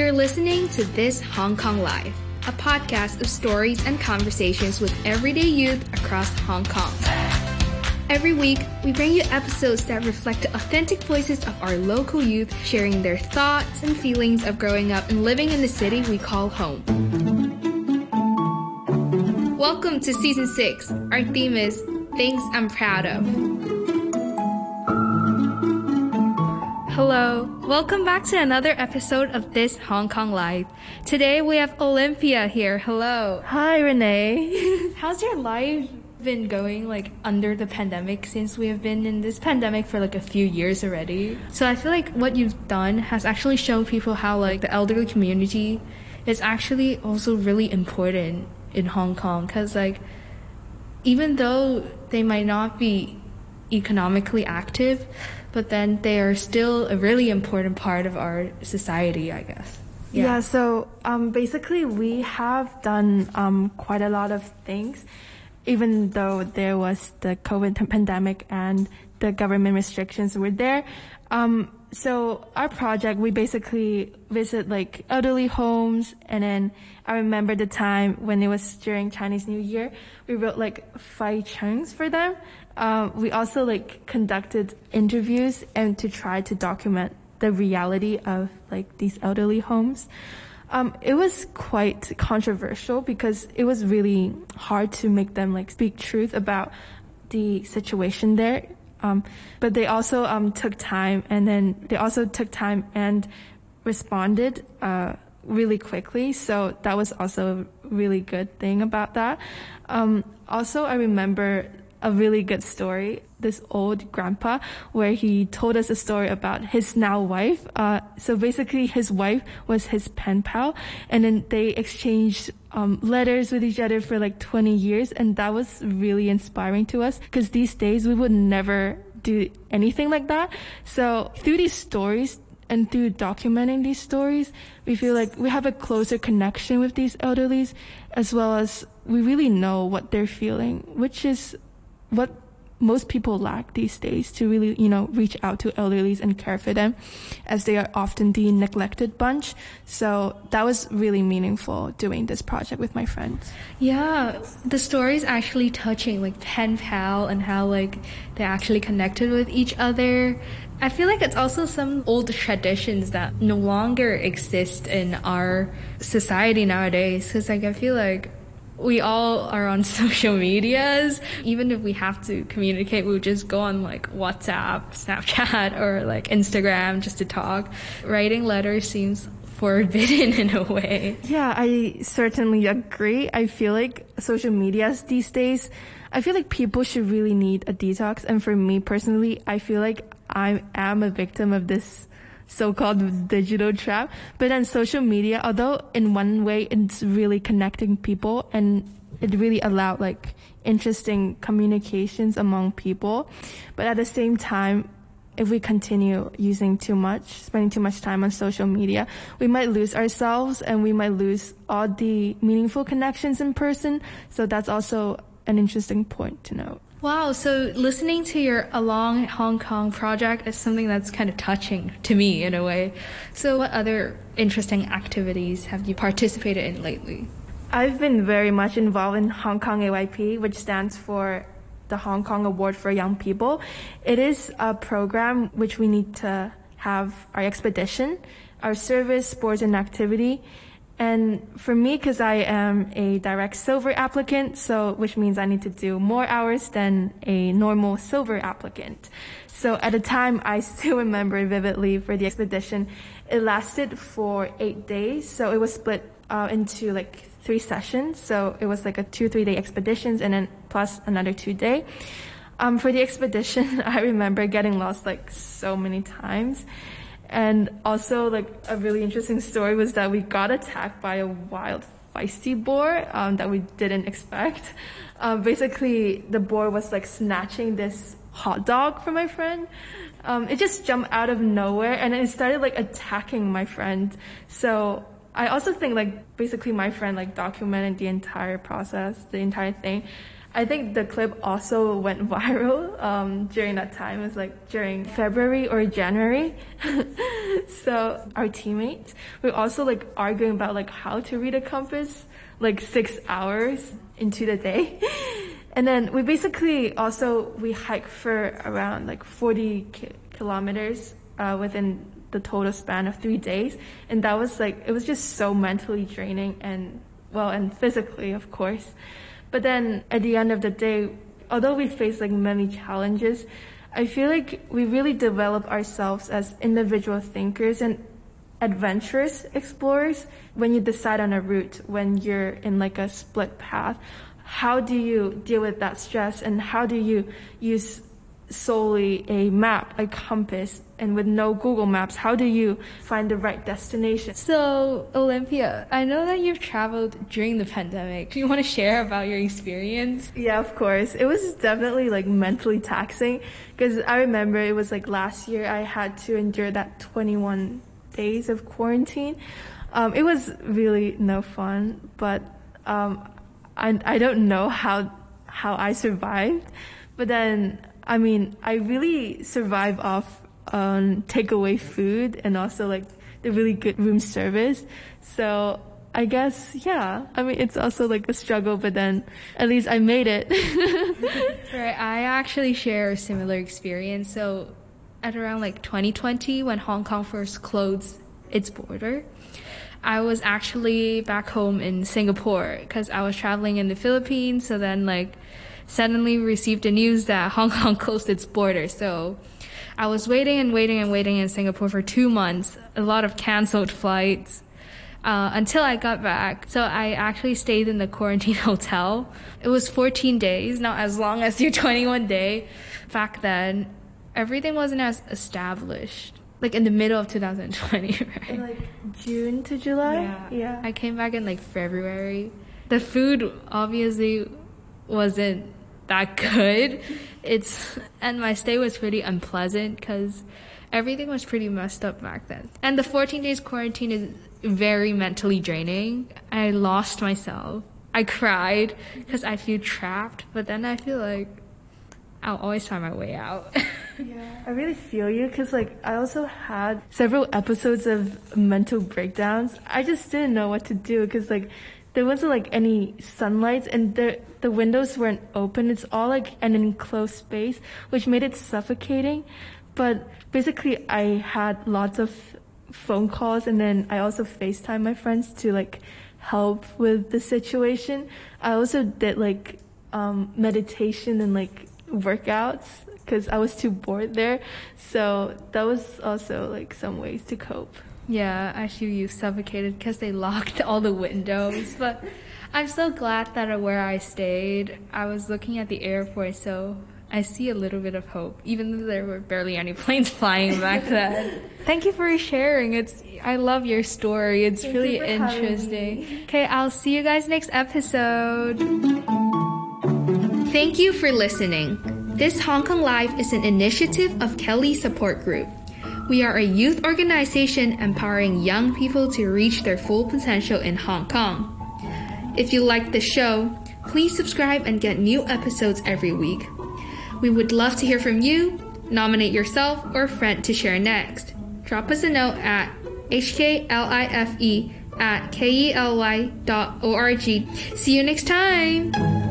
You're listening to This Hong Kong Life, a podcast of stories and conversations with everyday youth across Hong Kong. Every week, we bring you episodes that reflect the authentic voices of our local youth sharing their thoughts and feelings of growing up and living in the city we call home. Welcome to season 6. Our theme is Things I'm Proud of. Hello, welcome back to another episode of This Hong Kong Life. Today we have Olympia here. Hello. Hi, Renee. How's your life been going like under the pandemic since we have been in this pandemic for like a few years already? So I feel like what you've done has actually shown people how like the elderly community is actually also really important in Hong Kong because like even though they might not be economically active, but then they are still a really important part of our society, I guess. Yeah, yeah so um, basically, we have done um, quite a lot of things, even though there was the COVID pandemic and the government restrictions were there. Um, so our project, we basically visit like elderly homes, and then I remember the time when it was during Chinese New Year, we wrote like fai chuns for them. Um, we also like conducted interviews and to try to document the reality of like these elderly homes. Um, it was quite controversial because it was really hard to make them like speak truth about the situation there. Um, but they also um, took time and then they also took time and responded uh, really quickly. So that was also a really good thing about that. Um, also, I remember a really good story. This old grandpa, where he told us a story about his now wife. Uh, so basically, his wife was his pen pal, and then they exchanged um, letters with each other for like 20 years, and that was really inspiring to us because these days we would never do anything like that. So through these stories, and through documenting these stories, we feel like we have a closer connection with these elderlies, as well as we really know what they're feeling, which is what most people lack these days to really, you know, reach out to elderlies and care for them as they are often the neglected bunch. So that was really meaningful doing this project with my friends. Yeah, the story is actually touching, like pen pal and how like they actually connected with each other. I feel like it's also some old traditions that no longer exist in our society nowadays. Cause like I feel like we all are on social medias. Even if we have to communicate, we'll just go on like WhatsApp, Snapchat, or like Instagram just to talk. Writing letters seems forbidden in a way. Yeah, I certainly agree. I feel like social medias these days, I feel like people should really need a detox. And for me personally, I feel like I am a victim of this so-called digital trap. But then social media, although in one way it's really connecting people and it really allowed like interesting communications among people. But at the same time, if we continue using too much, spending too much time on social media, we might lose ourselves and we might lose all the meaningful connections in person. So that's also an interesting point to note. Wow, so listening to your Along Hong Kong project is something that's kind of touching to me in a way. So, what other interesting activities have you participated in lately? I've been very much involved in Hong Kong AYP, which stands for the Hong Kong Award for Young People. It is a program which we need to have our expedition, our service, sports, and activity and for me, because I am a direct silver applicant, so which means I need to do more hours than a normal silver applicant. So at the time, I still remember vividly for the expedition, it lasted for eight days. So it was split uh, into like three sessions. So it was like a two, three day expeditions and then plus another two day. Um, for the expedition, I remember getting lost like so many times. And also, like a really interesting story was that we got attacked by a wild feisty boar um, that we didn't expect. Um, basically, the boar was like snatching this hot dog from my friend. Um, it just jumped out of nowhere and it started like attacking my friend. So I also think like basically my friend like documented the entire process, the entire thing. I think the clip also went viral um, during that time. It was like during February or January. so our teammates were also like arguing about like how to read a compass like six hours into the day. And then we basically also, we hiked for around like 40 ki- kilometers uh, within the total span of three days. And that was like, it was just so mentally draining and, well, and physically, of course. But then at the end of the day, although we face like many challenges, I feel like we really develop ourselves as individual thinkers and adventurous explorers when you decide on a route, when you're in like a split path. How do you deal with that stress and how do you use solely a map, a compass, and with no Google Maps, how do you find the right destination? So, Olympia, I know that you've traveled during the pandemic. Do you want to share about your experience? Yeah, of course. It was definitely like mentally taxing because I remember it was like last year I had to endure that 21 days of quarantine. Um, it was really no fun, but um, I, I don't know how how I survived. But then, I mean, I really survive off um, takeaway food and also like the really good room service. So I guess, yeah. I mean, it's also like a struggle, but then at least I made it. right. I actually share a similar experience. So at around like 2020, when Hong Kong first closed its border, I was actually back home in Singapore because I was traveling in the Philippines. So then, like, suddenly received the news that Hong Kong closed its border. So I was waiting and waiting and waiting in Singapore for two months, a lot of canceled flights. Uh, until I got back. So I actually stayed in the quarantine hotel. It was 14 days, not as long as your 21 day. Back then, everything wasn't as established like in the middle of 2020, right? In like June to July. Yeah. yeah. I came back in like February. The food obviously wasn't that good. It's and my stay was pretty unpleasant because everything was pretty messed up back then. And the 14 days quarantine is very mentally draining. I lost myself. I cried because I feel trapped, but then I feel like I'll always find my way out. yeah, I really feel you because like I also had several episodes of mental breakdowns. I just didn't know what to do because like there wasn't like any sunlight and the the windows weren't open. It's all like an enclosed space, which made it suffocating. But basically, I had lots of phone calls and then I also FaceTime my friends to like help with the situation. I also did like um, meditation and like workouts because I was too bored there. So that was also like some ways to cope. Yeah, I feel you suffocated because they locked all the windows. But I'm so glad that where I stayed, I was looking at the airport, so I see a little bit of hope, even though there were barely any planes flying back then. Thank you for sharing. It's I love your story. It's Thank really interesting. Okay, I'll see you guys next episode. Thank you for listening. This Hong Kong Life is an initiative of KELY Support Group. We are a youth organization empowering young people to reach their full potential in Hong Kong. If you like the show, please subscribe and get new episodes every week. We would love to hear from you. Nominate yourself or friend to share next. Drop us a note at hklife at kely.org. See you next time!